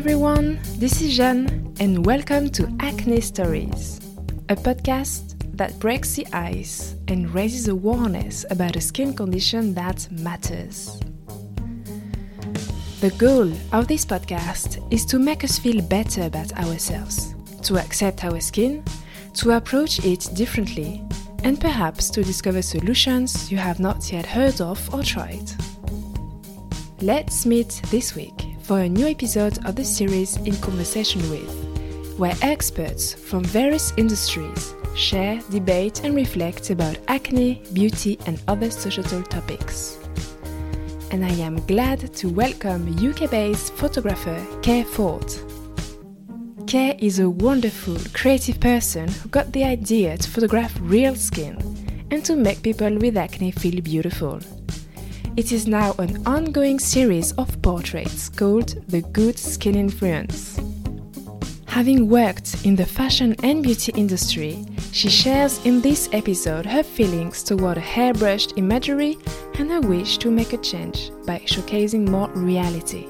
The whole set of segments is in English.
everyone, this is Jeanne, and welcome to Acne Stories, a podcast that breaks the ice and raises awareness about a skin condition that matters. The goal of this podcast is to make us feel better about ourselves, to accept our skin, to approach it differently, and perhaps to discover solutions you have not yet heard of or tried. Let's meet this week for a new episode of the series In Conversation with, where experts from various industries share, debate, and reflect about acne, beauty, and other societal topics. And I am glad to welcome UK based photographer Kay Ford. Kay is a wonderful, creative person who got the idea to photograph real skin and to make people with acne feel beautiful. It is now an ongoing series of portraits called The Good Skin Influence. Having worked in the fashion and beauty industry, she shares in this episode her feelings toward a airbrushed imagery and her wish to make a change by showcasing more reality.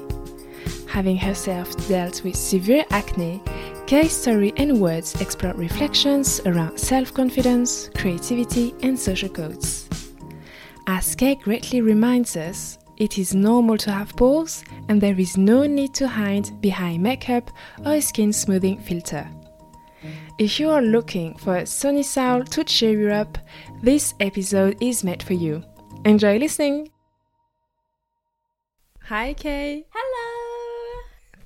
Having herself dealt with severe acne, Kay's story and words explore reflections around self confidence, creativity, and social codes. As Kay greatly reminds us, it is normal to have pores and there is no need to hide behind makeup or a skin smoothing filter. If you are looking for a sunny soul to cheer you up, this episode is made for you. Enjoy listening! Hi, Kay! Hello!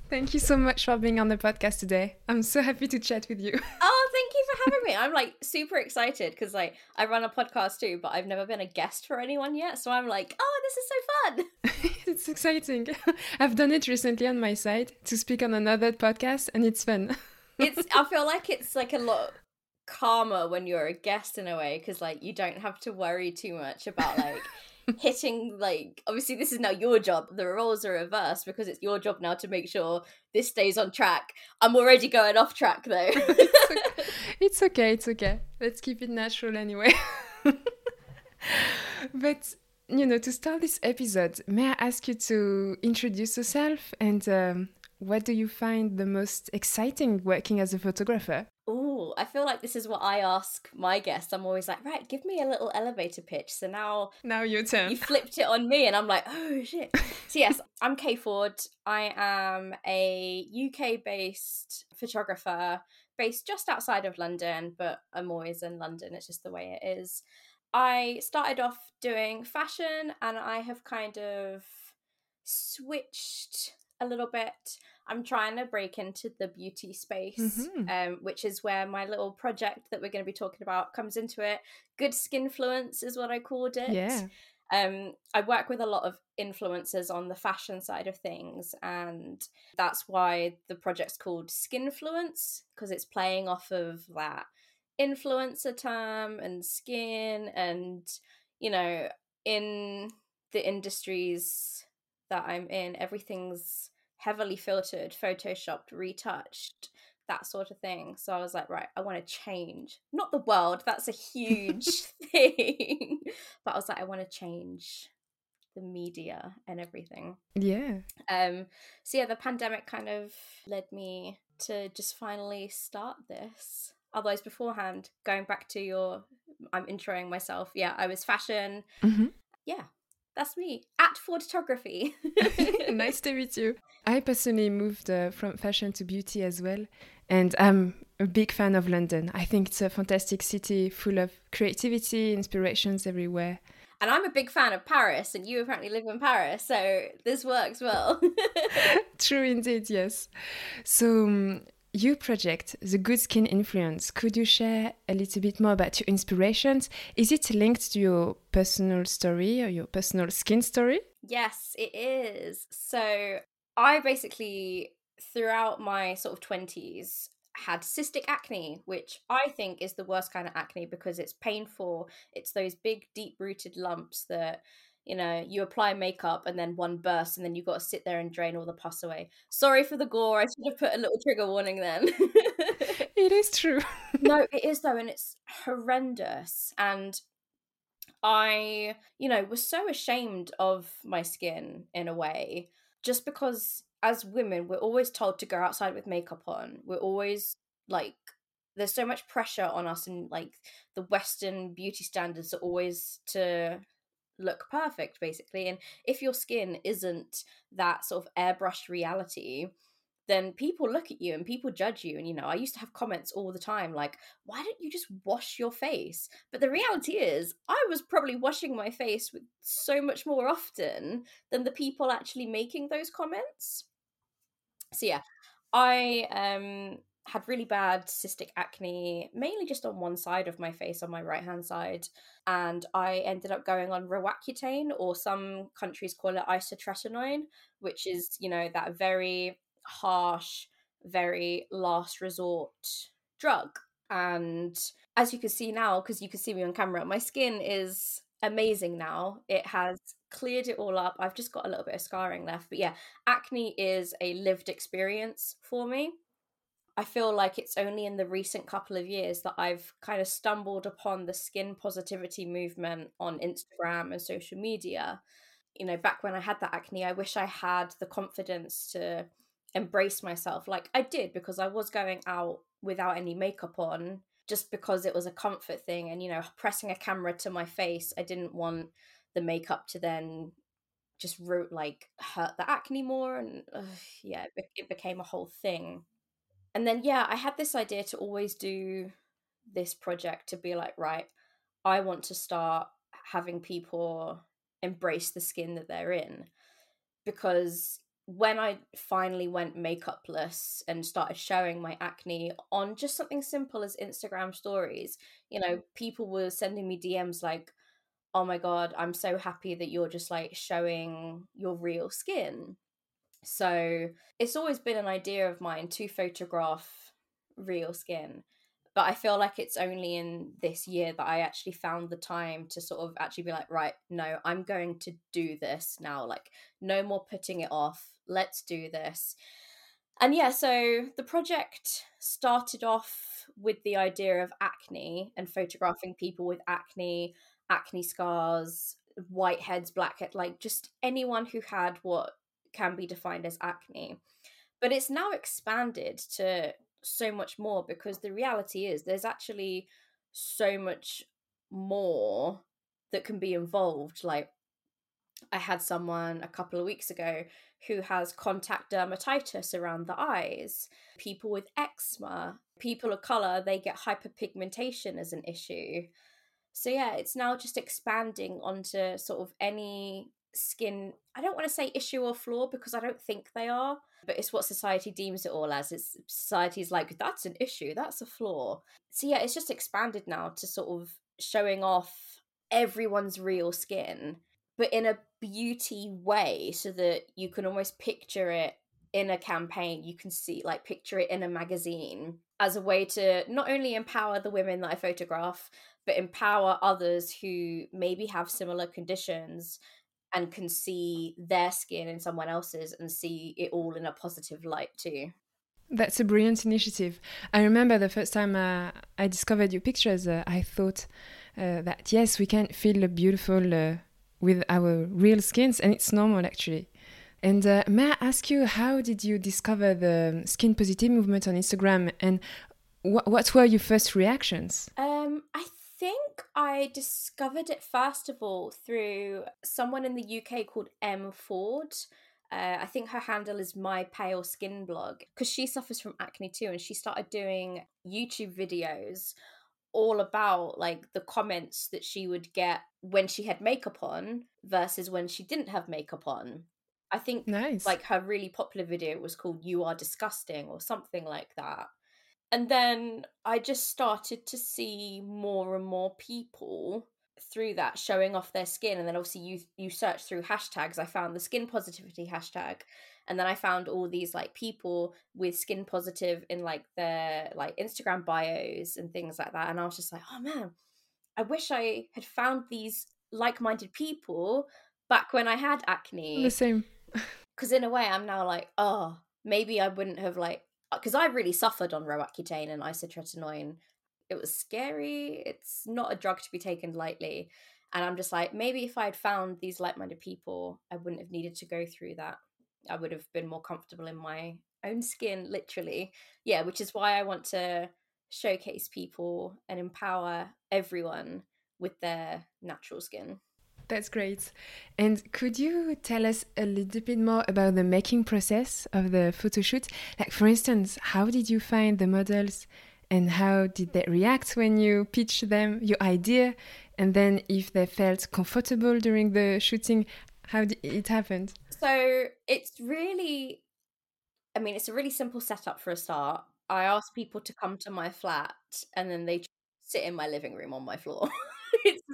Thank you so much for being on the podcast today. I'm so happy to chat with you. Oh, thank you for having me. I'm like super excited because like I run a podcast too, but I've never been a guest for anyone yet. So I'm like, oh, this is so fun. it's exciting. I've done it recently on my side to speak on another podcast, and it's fun. it's. I feel like it's like a lot calmer when you're a guest in a way because like you don't have to worry too much about like hitting like obviously this is now your job the roles are reversed because it's your job now to make sure this stays on track. I'm already going off track though. It's, okay. it's okay let's keep it natural anyway. But you know to start this episode may i ask you to introduce yourself and um, what do you find the most exciting working as a photographer Oh, I feel like this is what I ask my guests. I'm always like, right, give me a little elevator pitch. So now, now your turn. You flipped it on me, and I'm like, oh shit. so yes, I'm Kay Ford. I am a UK-based photographer based just outside of London, but I'm always in London. It's just the way it is. I started off doing fashion, and I have kind of switched a little bit. I'm trying to break into the beauty space, mm-hmm. um, which is where my little project that we're going to be talking about comes into it. Good skin influence is what I called it. Yeah. Um, I work with a lot of influencers on the fashion side of things, and that's why the project's called Skinfluence because it's playing off of that influencer term and skin, and you know, in the industries that I'm in, everything's heavily filtered, photoshopped, retouched, that sort of thing. So I was like, right, I want to change. Not the world, that's a huge thing. but I was like, I want to change the media and everything. Yeah. Um so yeah, the pandemic kind of led me to just finally start this. Otherwise beforehand, going back to your I'm introing myself. Yeah, I was fashion. Mm-hmm. Yeah, that's me at photography. nice to meet you. I personally moved uh, from fashion to beauty as well, and I'm a big fan of London. I think it's a fantastic city full of creativity, inspirations everywhere. And I'm a big fan of Paris, and you apparently live in Paris, so this works well. True indeed, yes. So, um, you project the Good Skin Influence. Could you share a little bit more about your inspirations? Is it linked to your personal story or your personal skin story? Yes, it is. So I basically, throughout my sort of 20s, had cystic acne, which I think is the worst kind of acne because it's painful. It's those big, deep rooted lumps that you know, you apply makeup and then one bursts and then you've got to sit there and drain all the pus away. Sorry for the gore. I should have put a little trigger warning then. it is true. no, it is though, and it's horrendous. And I, you know, was so ashamed of my skin in a way, just because as women, we're always told to go outside with makeup on. We're always like, there's so much pressure on us, and like the Western beauty standards are always to look perfect, basically. And if your skin isn't that sort of airbrushed reality, then people look at you and people judge you. And, you know, I used to have comments all the time like, why don't you just wash your face? But the reality is, I was probably washing my face with so much more often than the people actually making those comments. So, yeah, I um, had really bad cystic acne, mainly just on one side of my face, on my right hand side. And I ended up going on Roaccutane, or some countries call it isotretinoin, which is, you know, that very harsh, very last resort drug. And as you can see now, because you can see me on camera, my skin is amazing now. It has cleared it all up. I've just got a little bit of scarring left. But yeah, acne is a lived experience for me. I feel like it's only in the recent couple of years that I've kind of stumbled upon the skin positivity movement on Instagram and social media. You know, back when I had that acne, I wish I had the confidence to embrace myself like I did because I was going out without any makeup on just because it was a comfort thing and you know pressing a camera to my face I didn't want the makeup to then just root like hurt the acne more and yeah it, it became a whole thing and then yeah I had this idea to always do this project to be like right I want to start having people embrace the skin that they're in because when I finally went makeupless and started showing my acne on just something simple as Instagram stories, you know, mm-hmm. people were sending me DMs like, oh my God, I'm so happy that you're just like showing your real skin. So it's always been an idea of mine to photograph real skin but I feel like it's only in this year that I actually found the time to sort of actually be like, right, no, I'm going to do this now. Like, no more putting it off. Let's do this. And yeah, so the project started off with the idea of acne and photographing people with acne, acne scars, whiteheads, blackheads, like just anyone who had what can be defined as acne. But it's now expanded to so much more because the reality is there's actually so much more that can be involved like I had someone a couple of weeks ago who has contact dermatitis around the eyes, people with eczema, people of color, they get hyperpigmentation as an issue. So, yeah, it's now just expanding onto sort of any skin i don't want to say issue or flaw because i don't think they are but it's what society deems it all as. It's society's like that's an issue that's a flaw. So yeah it's just expanded now to sort of showing off everyone's real skin but in a beauty way so that you can almost picture it in a campaign. You can see like picture it in a magazine as a way to not only empower the women that i photograph but empower others who maybe have similar conditions and can see their skin in someone else's and see it all in a positive light too. That's a brilliant initiative. I remember the first time uh, I discovered your pictures, uh, I thought uh, that yes, we can feel beautiful uh, with our real skins, and it's normal actually. And uh, may I ask you, how did you discover the skin positive movement on Instagram, and wh what were your first reactions? Um, I think I discovered it first of all through someone in the UK called Em Ford. Uh, I think her handle is my pale skin blog because she suffers from acne too, and she started doing YouTube videos all about like the comments that she would get when she had makeup on versus when she didn't have makeup on. I think nice. like her really popular video was called "You Are Disgusting" or something like that and then I just started to see more and more people through that showing off their skin. And then obviously you you search through hashtags. I found the skin positivity hashtag. And then i found all these like people with skin positive in like their like instagram bios and things like that. And i was just like oh man i wish i had found these like-minded people back when i had acne. The same. Because in a way i'm now like oh maybe i wouldn't have like Uh, because I really suffered on Roaccutane and isotretinoin. It was scary. It's not a drug to be taken lightly. And I'm just like, maybe if I had found these like minded people, I wouldn't have needed to go through that. I would have been more comfortable in my own skin, literally. Yeah, which is why I want to showcase people and empower everyone with their natural skin. That's great. And could you tell us a little bit more about the making process of the photo shoot? Like, for instance, how did you find the models and how did they react when you pitched them your idea? And then, if they felt comfortable during the shooting, how did it happen? So, it's really, I mean, it's a really simple setup for a start. I ask people to come to my flat and then they sit in my living room on my floor.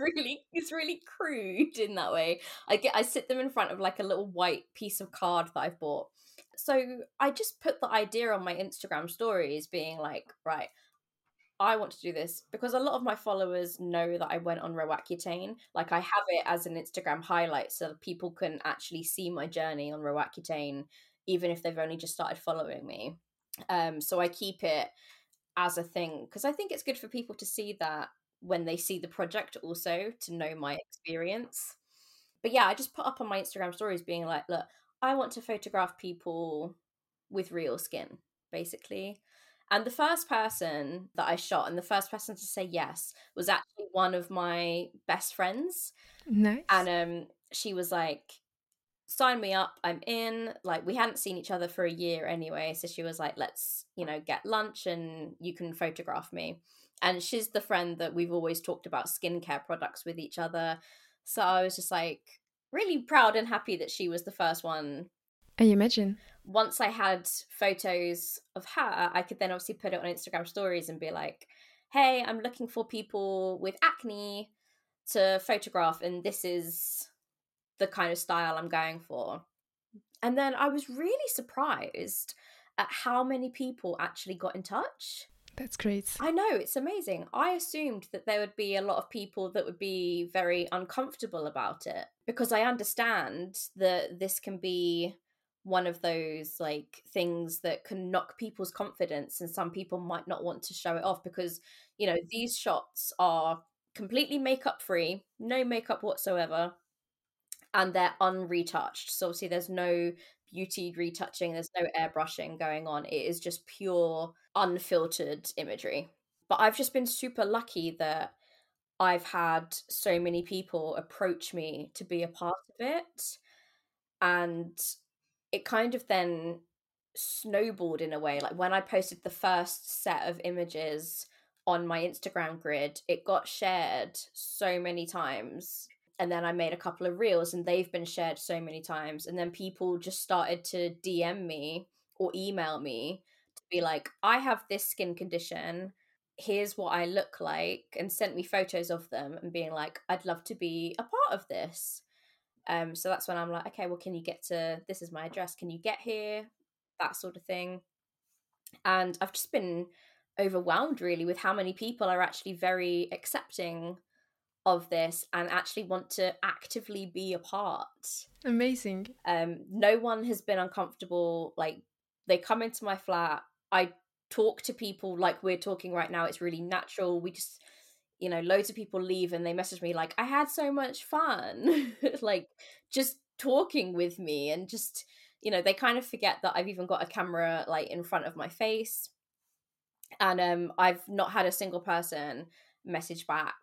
really it's really crude in that way. I get I sit them in front of like a little white piece of card that I've bought. So I just put the idea on my Instagram stories being like, right, I want to do this because a lot of my followers know that I went on Roaccutane. Like I have it as an Instagram highlight so people can actually see my journey on Roaccutane even if they've only just started following me. Um so I keep it as a thing because I think it's good for people to see that when they see the project also to know my experience. But yeah, I just put up on my Instagram stories being like, look, I want to photograph people with real skin, basically. And the first person that I shot and the first person to say yes was actually one of my best friends. Nice. And um she was like, sign me up, I'm in. Like we hadn't seen each other for a year anyway. So she was like, let's, you know, get lunch and you can photograph me and she's the friend that we've always talked about skincare products with each other. So I was just like really proud and happy that she was the first one. I imagine. Once I had photos of her, I could then obviously put it on Instagram stories and be like, hey, I'm looking for people with acne to photograph, and this is the kind of style I'm going for. And then I was really surprised at how many people actually got in touch. That's great. I know, it's amazing. I assumed that there would be a lot of people that would be very uncomfortable about it because I understand that this can be one of those like things that can knock people's confidence and some people might not want to show it off because you know these shots are completely makeup free no makeup whatsoever and they're unretouched so obviously there's no beauty retouching, there's no airbrushing going on. It is just pure, unfiltered imagery. But I've just been super lucky that I've had so many people approach me to be a part of it. And it kind of then snowballed in a way. Like when I posted the first set of images on my Instagram grid, it got shared so many times and then I made a couple of reels and they've been shared so many times and then people just started to DM me or email me to be like I have this skin condition. Here's what I look like and sent me photos of them and being like I'd love to be a part of this. Um so that's when I'm like okay well can you get to this is my address can you get here? That sort of thing. And I've just been overwhelmed really with how many people are actually very accepting of this and actually want to actively be a part. Amazing. Um, no one has been uncomfortable. Like they come into my flat. I talk to people like we're talking right now. It's really natural. We just, you know, loads of people leave and they message me like, I had so much fun. like just talking with me and just, you know, they kind of forget that I've even got a camera like in front of my face. And um I've not had a single person message back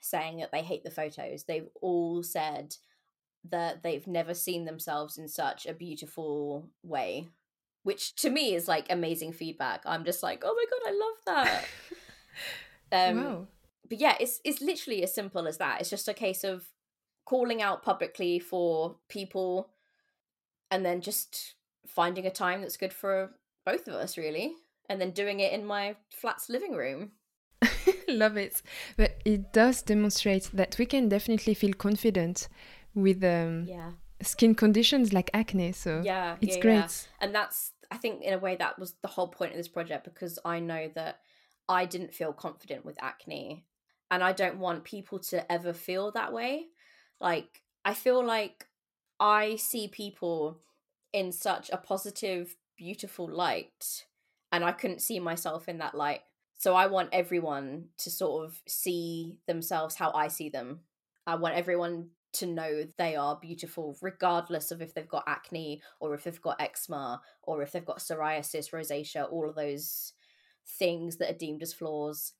saying that they hate the photos. They've all said that they've never seen themselves in such a beautiful way, which to me is like amazing feedback. I'm just like, oh my god, I love that. um, wow. But yeah, it's it's literally as simple as that. It's just a case of calling out publicly for people, and then just finding a time that's good for both of us, really, and then doing it in my flat's living room. Love it. But it does demonstrate that we can definitely feel confident with um, yeah. skin conditions like acne. So yeah, it's yeah, great. Yeah. And that's, I think, in a way, that was the whole point of this project because I know that I didn't feel confident with acne. And I don't want people to ever feel that way. Like, I feel like I see people in such a positive, beautiful light, and I couldn't see myself in that light so I want everyone to sort of see themselves how I see them. I want everyone to know they are beautiful, regardless of if they've got acne or if they've got eczema or if they've got psoriasis, rosacea, all of those things that are deemed as flaws.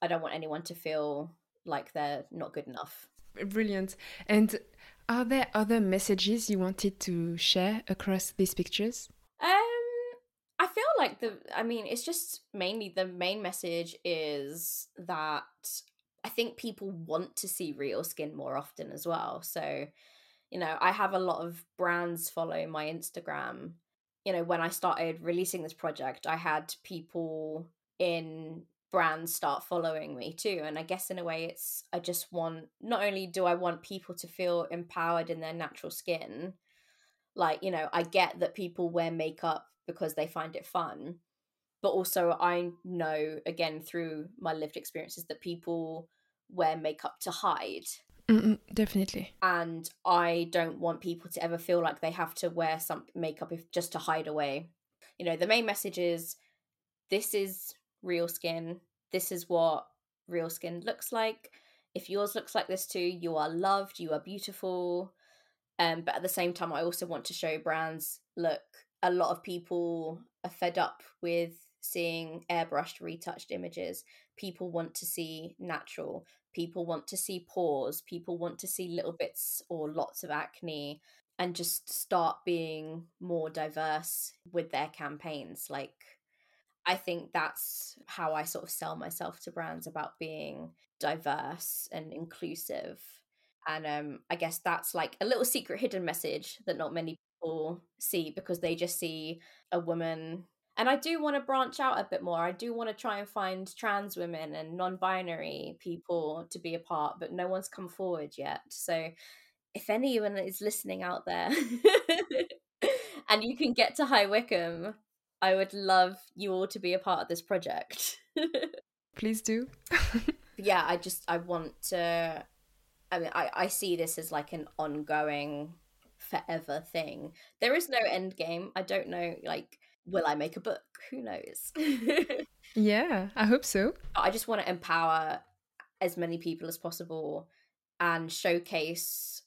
I don't want anyone to feel like they're not good enough. Brilliant. And are there other messages you wanted to share across these pictures? Like the, I mean, it's just mainly the main message is that I think people want to see real skin more often as well. So, you know, I have a lot of brands follow my Instagram. You know, when I started releasing this project, I had people in brands start following me too. And I guess in a way, it's, I just want, not only do I want people to feel empowered in their natural skin, like, you know, I get that people wear makeup because they find it fun. But also, I know again through my lived experiences that people wear makeup to hide. Mm-mm, definitely. And I don't want people to ever feel like they have to wear some makeup if just to hide away. You know, the main message is this is real skin. This is what real skin looks like. If yours looks like this too, you are loved, you are beautiful. Um, but at the same time, I also want to show brands look, a lot of people are fed up with seeing airbrushed, retouched images. People want to see natural. People want to see pores. People want to see little bits or lots of acne and just start being more diverse with their campaigns. Like, I think that's how I sort of sell myself to brands about being diverse and inclusive. And um, I guess that's like a little secret hidden message that not many people see because they just see a woman and I do want to branch out a bit more. I do want to try and find trans women and non-binary people to be a part, but no one's come forward yet. So if anyone is listening out there and you can get to High Wycombe, I would love you all to be a part of this project. Please do. yeah, I just I want to I mean I, I see this as like an ongoing forever thing. There is no end game. I don't know like will I make a book? Who knows? yeah, I hope so. I just want to empower as many people as possible and showcase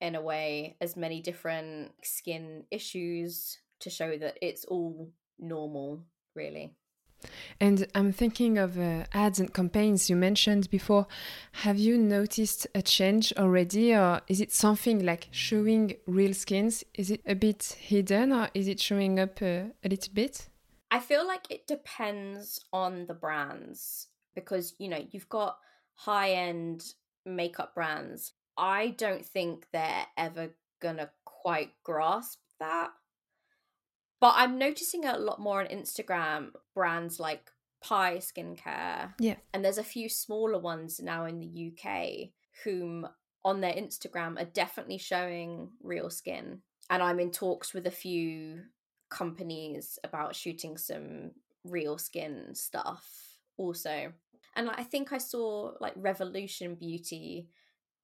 in a way as many different skin issues to show that it's all normal really and I'm thinking of uh, ads and campaigns you mentioned before. Have you noticed a change already, or is it something like showing real skins? Is it a bit hidden, or is it showing up uh, a little bit? I feel like it depends on the brands because, you know, you've got high end makeup brands. I don't think they're ever gonna quite grasp that but I'm noticing a lot more on Instagram brands like Pai Skincare. Yeah. And there's a few smaller ones now in the UK whom on their Instagram are definitely showing real skin. And I'm in talks with a few companies about shooting some real skin stuff also. And I think I saw like Revolution Beauty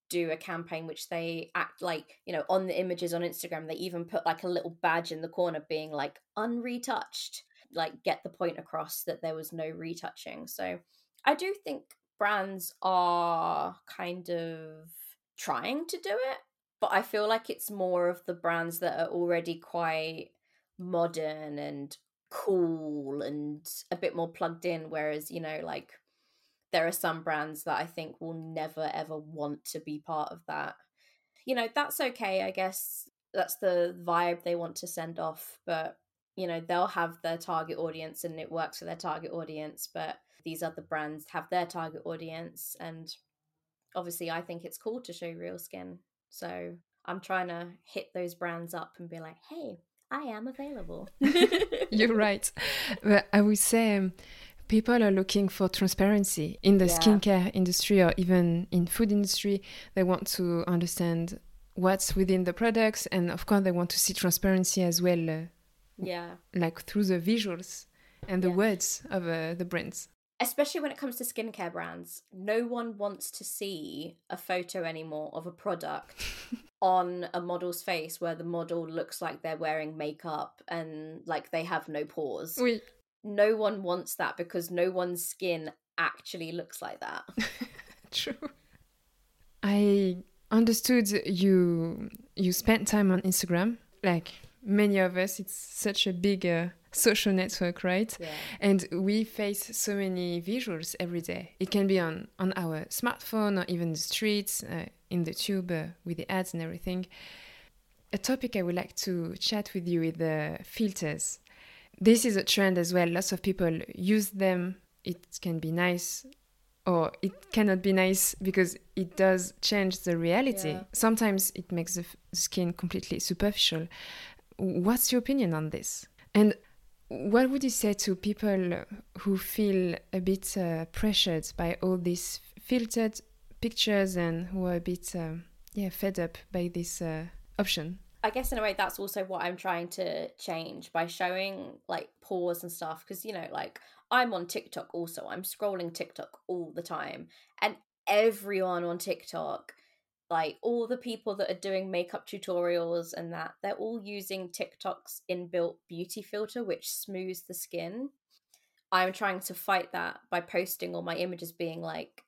do a campaign which they act like you know on the images on instagram they even put like a little badge in the corner being like unretouched like get the point across that there was no retouching. So i do think brands are kind of trying to do it but i feel like it's more of the brands that are already quite modern and cool and a bit more plugged in whereas you know like there are some brands that I think will never ever want to be part of that. You know, that's okay, I guess. That's the vibe they want to send off, but you know, they'll have their target audience and it works for their target audience, but these other brands have their target audience and obviously I think it's cool to show real skin. So, I'm trying to hit those brands up and be like, "Hey, I am available." You're right. But I would say um, people are looking for transparency in the yeah. skincare industry or even in food industry they want to understand what's within the products and of course they want to see transparency as well uh, yeah like through the visuals and the yeah. words of uh, the brands especially when it comes to skincare brands no one wants to see a photo anymore of a product on a model's face where the model looks like they're wearing makeup and like they have no pores. Oui no one wants that because no one's skin actually looks like that. True. I understood you you spent time on Instagram, like many of us. It's such a big uh, social network, right? Yeah. And we face so many visuals every day. It can be on on our smartphone or even the streets, uh, in the tube uh, with the ads and everything. A topic I would like to chat with you is the filters. This is a trend as well. Lots of people use them. It can be nice or it cannot be nice because it does change the reality. Yeah. Sometimes it makes the f- skin completely superficial. What's your opinion on this? And what would you say to people who feel a bit uh, pressured by all these filtered pictures and who are a bit um, yeah fed up by this uh, option? I guess in a way that's also what I'm trying to change by showing like pores and stuff because you know like I'm on TikTok also I'm scrolling TikTok all the time and everyone on TikTok like all the people that are doing makeup tutorials and that they're all using TikTok's inbuilt beauty filter which smooths the skin. I'm trying to fight that by posting all my images being like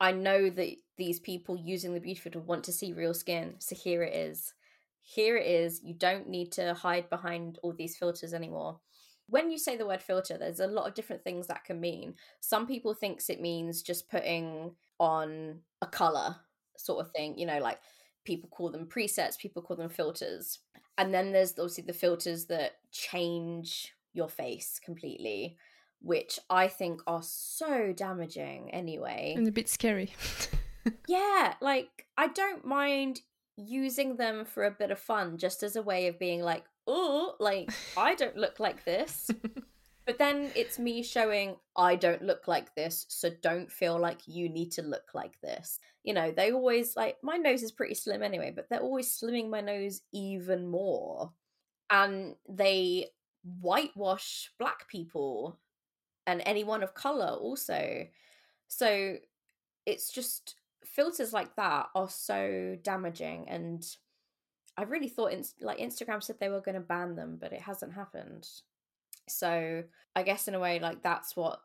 I know that these people using the beauty filter want to see real skin so here it is here it is. You don't need to hide behind all these filters anymore. When you say the word filter, there's a lot of different things that can mean. Some people thinks it means just putting on a color sort of thing, you know, like people call them presets, people call them filters. And then there's obviously the filters that change your face completely, which I think are so damaging anyway. And a bit scary. yeah, like I don't mind using them for a bit of fun just as a way of being like oh like i don't look like this. But then it's me showing i don't look like this so don't feel like you need to look like this. You know they always like my nose is pretty slim anyway but they're always slimming my nose even more and they whitewash black people and anyone of color also. So it's just filters like that are so damaging and i really thought like instagram said they were going to ban them but it hasn't happened. So i guess in a way like that's what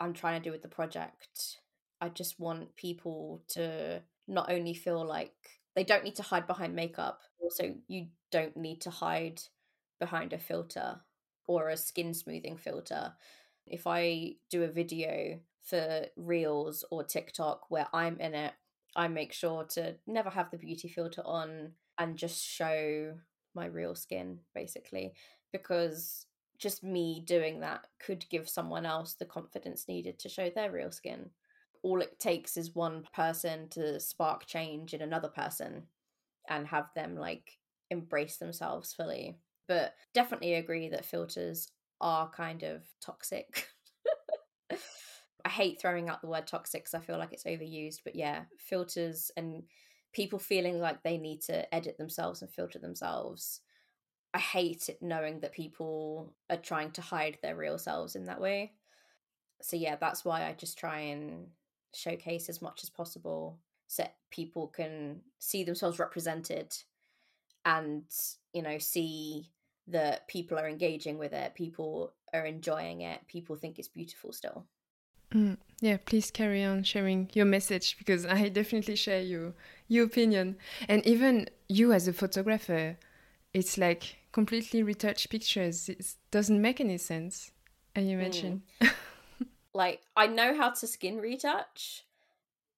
i'm trying to do with the project. I just want people to not only feel like they don't need to hide behind makeup also you don't need to hide behind a filter or a skin smoothing filter. If i do a video for Reels or TikTok where I'm in it, I make sure to never have the beauty filter on and just show my real skin, basically, because just me doing that could give someone else the confidence needed to show their real skin. All it takes is one person to spark change in another person and have them like embrace themselves fully. But definitely agree that filters are kind of toxic. I hate throwing out the word toxic because I feel like it's overused. But yeah, filters and people feeling like they need to edit themselves and filter themselves. I hate knowing that people are trying to hide their real selves in that way. So yeah, that's why I just try and showcase as much as possible so people can see themselves represented and you know see that people are engaging with it people are enjoying it people think it's beautiful still Mm, yeah, please carry on sharing your message because I definitely share your your opinion. And even you as a photographer, it's like completely retouched pictures. It doesn't make any sense. And you mentioned mm. like I know how to skin retouch,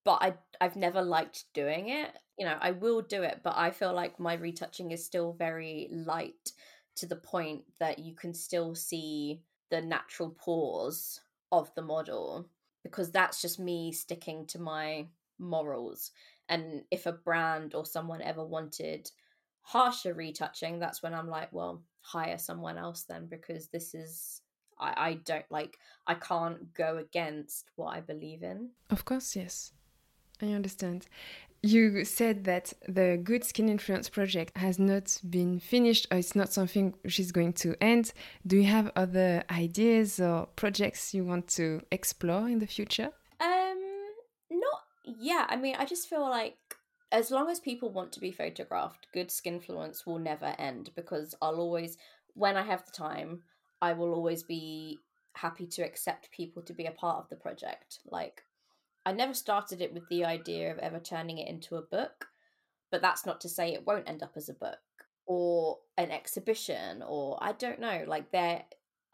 but I I've never liked doing it. You know, I will do it, but I feel like my retouching is still very light to the point that you can still see the natural pores of the model because that's just me sticking to my morals. And if a brand or someone ever wanted harsher retouching, that's when I'm like, well, hire someone else then because this is I, I don't like I can't go against what I believe in. Of course, yes. I understand. You said that the Good Skin Influence project has not been finished or it's not something which is going to end. Do you have other ideas or projects you want to explore in the future? Um, not yeah. I mean, I just feel like as long as people want to be photographed, Good Skin Influence will never end because I'll always, when I have the time, I will always be happy to accept people to be a part of the project. Like I never started it with the idea of ever turning it into a book. but that's not to say it won't end up as a book or an exhibition or I don't know. Like there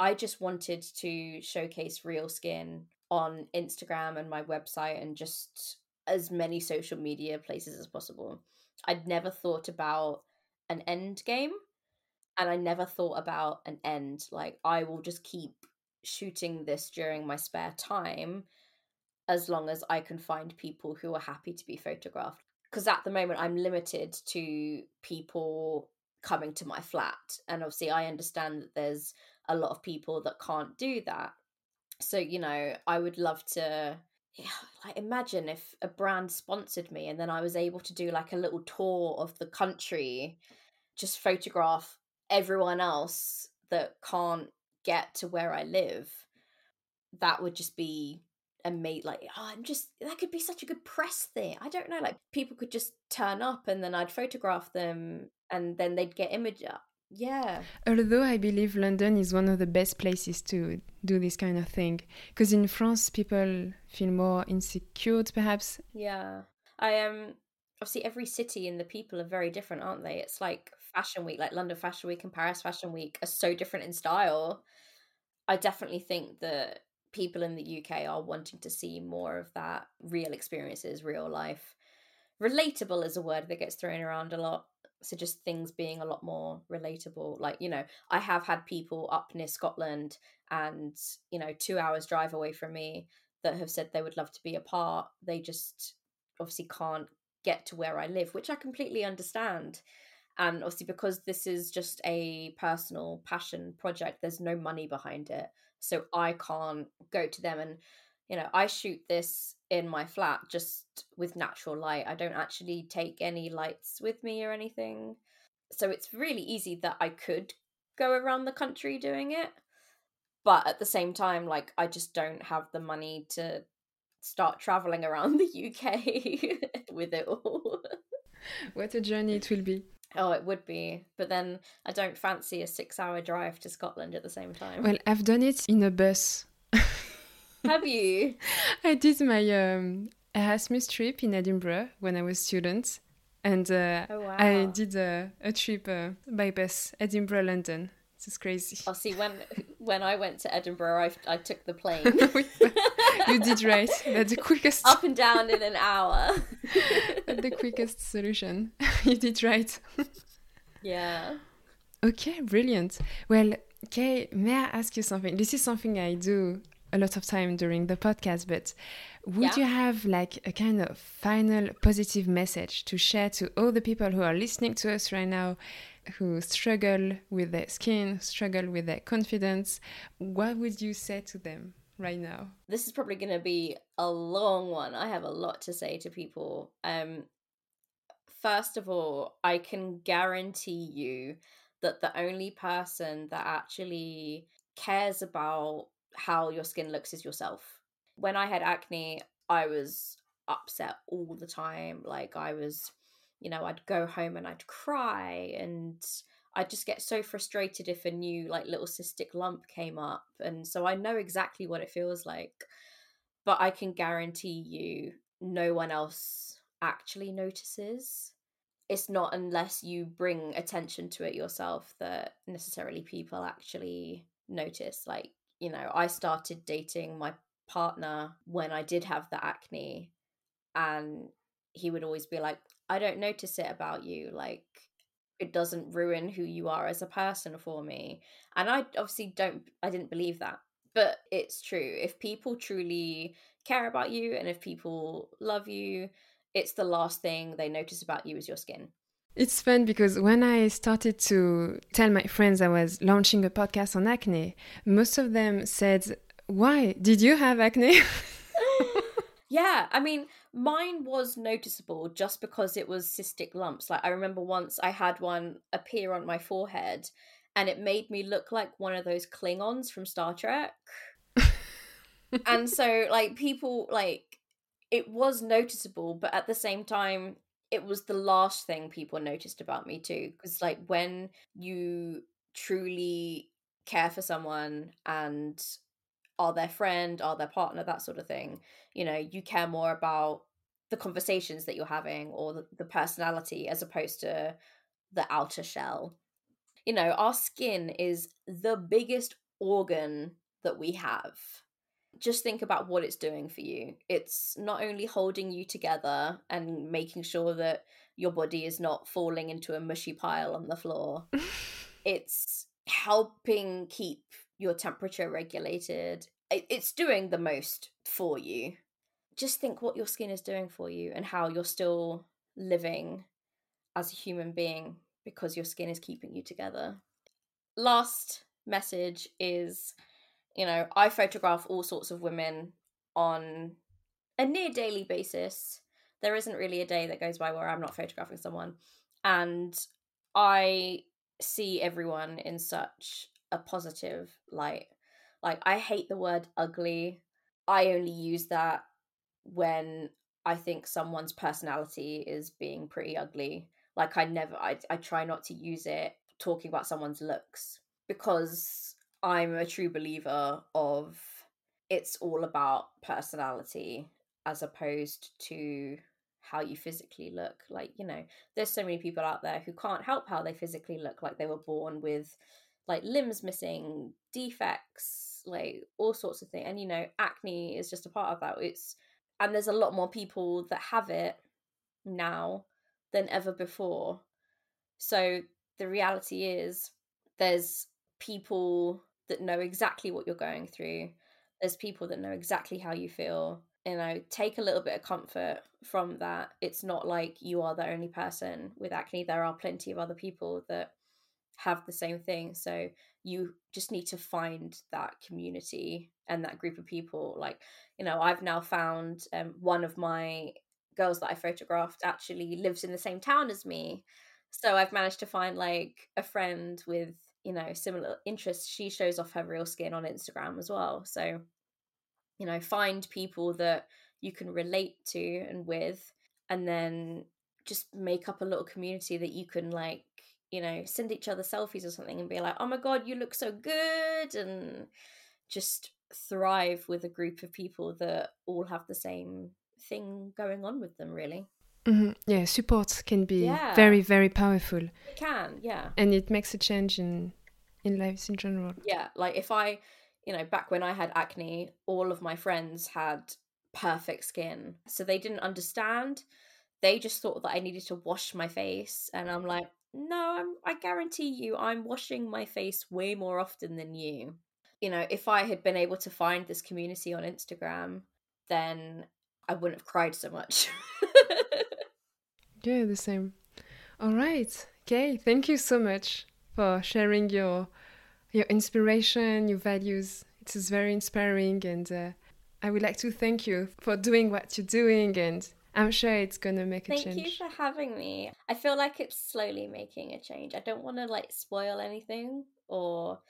I just wanted to showcase real skin on Instagram and my website and just as many social media places as possible. I'd never thought about an end game and I never thought about an end. Like I will just keep shooting this during my spare time as long as I can find people who are happy to be photographed. Because at the moment, I'm limited to people coming to my flat. And obviously, I understand that there's a lot of people that can't do that. So, you know, I would love to. Like imagine if a brand sponsored me and then I was able to do like a little tour of the country, just photograph everyone else that can't get to where I live. That would just be amazing. Like, oh, I'm just that could be such a good press thing. I don't know. Like, people could just turn up and then I'd photograph them and then they'd get image up. Yeah. Although I believe London is one of the best places to do this kind of thing, because in France people feel more insecure, perhaps. Yeah, I am. Um, obviously, every city and the people are very different, aren't they? It's like Fashion Week, like London Fashion Week and Paris Fashion Week, are so different in style. I definitely think that people in the UK are wanting to see more of that real experiences, real life. Relatable is a word that gets thrown around a lot so just things being a lot more relatable. Like you know i have had people up near scotland and you know two hours drive away from me that have said they would love to be a part they just obviously can't get to where i live which i completely understand. And obviously because this is just a personal passion project there's no money behind it so i can't go to them and you know i shoot this in my flat just with natural light i don't actually take any lights with me or anything. So it's really easy that i could go around the country doing it but at the same time like i just don't have the money to start traveling around the uk with it all. What a journey it will be Oh, it would be. But then I don't fancy a six hour drive to Scotland at the same time. Well, I've done it in a bus. Have you? I did my um, Erasmus trip in Edinburgh when I was student, and uh, oh, wow. I did a, a trip uh, by bus Edinburgh London. This is crazy. Oh, see when when I went to Edinburgh, I, I took the plane. You did right. That's the quickest. Up and down in an hour. the quickest solution. you did right. yeah. Okay, brilliant. Well, Kay, may I ask you something? This is something I do a lot of time during the podcast, but would yeah. you have like a kind of final positive message to share to all the people who are listening to us right now who struggle with their skin, struggle with their confidence? What would you say to them right now? This is probably going to be a long one. I have a lot to say to people. Um, first of all, I can guarantee you that the only person that actually cares about how your skin looks is yourself. When I had acne, I was upset all the time. Like I was, you know, I'd go home and I'd cry and I'd just get so frustrated if a new like little cystic lump came up. And so I know exactly what it feels like. But I can guarantee you no one else actually notices. It's not unless you bring attention to it yourself that necessarily people actually notice. Like you know, I started dating my partner when I did have the acne, and he would always be like, I don't notice it about you. Like, it doesn't ruin who you are as a person for me. And I obviously don't, I didn't believe that. But it's true. If people truly care about you and if people love you, it's the last thing they notice about you is your skin. It's fun because when I started to tell my friends I was launching a podcast on acne, most of them said, Why? Did you have acne? yeah, I mean, mine was noticeable just because it was cystic lumps. Like, I remember once I had one appear on my forehead and it made me look like one of those Klingons from Star Trek. and so, like, people, like, it was noticeable, but at the same time, it was the last thing people noticed about me too because like when you truly care for someone and are their friend are their partner that sort of thing you know you care more about the conversations that you're having or the, the personality as opposed to the outer shell. You know, our skin is the biggest organ that we have. Just think about what it's doing for you. It's not only holding you together and making sure that your body is not falling into a mushy pile on the floor, it's helping keep your temperature regulated. It's doing the most for you. Just think what your skin is doing for you and how you're still living as a human being because your skin is keeping you together. Last message is you know, I photograph all sorts of women on a near daily basis. There isn't really a day that goes by where I'm not photographing someone. And I see everyone in such a positive light. Like, I hate the word ugly. I only use that when I think someone's personality is being pretty ugly. Like, I never, I, I try not to use it talking about someone's looks because I'm a true believer of it's all about personality as opposed to how you physically look. Like, you know, there's so many people out there who can't help how they physically look, like they were born with like limbs missing, defects, like all sorts of things. And you know, acne is just a part of that. It's and there's a lot more people that have it now than ever before. So the reality is there's people that know exactly what you're going through. There's people that know exactly how you feel. You know, take a little bit of comfort from that. It's not like you are the only person with acne. There are plenty of other people that have the same thing. So you just need to find that community and that group of people. Like, you know, I've now found um, one of my girls that I photographed actually lives in the same town as me. So I've managed to find like a friend with you know similar interests she shows off her real skin on instagram as well so you know find people that you can relate to and with and then just make up a little community that you can like you know send each other selfies or something and be like oh my god you look so good and just thrive with a group of people that all have the same thing going on with them really Mm-hmm. Yeah, support can be yeah. very, very powerful. It can, yeah. And it makes a change in in lives in general. Yeah, like if I, you know, back when I had acne, all of my friends had perfect skin. So they didn't understand. They just thought that I needed to wash my face and I'm like, "No, I'm I guarantee you I'm washing my face way more often than you." You know, if I had been able to find this community on Instagram, then I wouldn't have cried so much. Yeah, the same. All right. Okay. Thank you so much for sharing your your inspiration, your values. It is very inspiring, and uh, I would like to thank you for doing what you're doing, and I'm sure it's gonna make a thank change. Thank you for having me. I feel like it's slowly making a change. I don't want to like spoil anything or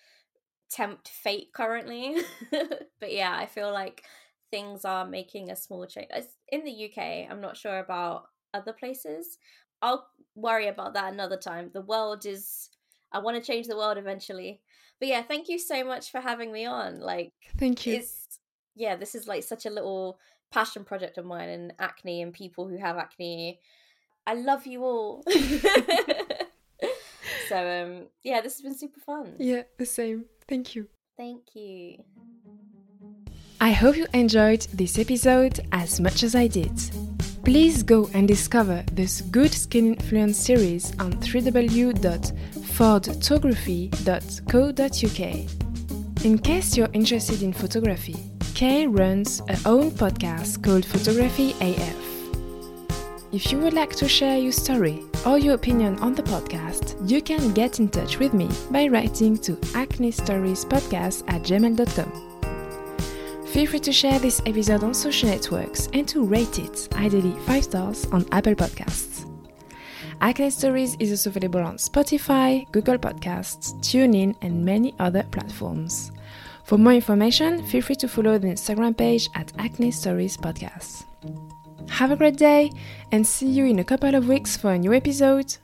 tempt fate currently, but yeah, I feel like things are making a small change. In the UK, I'm not sure about other places. I'll worry about that another time. The world is I want to change the world eventually. But yeah, thank you so much for having me on. Like Thank you. It's yeah, this is like such a little passion project of mine and acne and people who have acne. I love you all. so um yeah, this has been super fun. Yeah, the same. Thank you. Thank you. I hope you enjoyed this episode as much as I did. Please go and discover this Good Skin Influence series on www.photography.co.uk. In case you're interested in photography, Kay runs her own podcast called Photography AF. If you would like to share your story or your opinion on the podcast, you can get in touch with me by writing to acne stories podcast at gmail.com. Feel free to share this episode on social networks and to rate it, ideally 5 stars, on Apple Podcasts. Acne Stories is also available on Spotify, Google Podcasts, TuneIn, and many other platforms. For more information, feel free to follow the Instagram page at Acne Stories Podcast. Have a great day and see you in a couple of weeks for a new episode.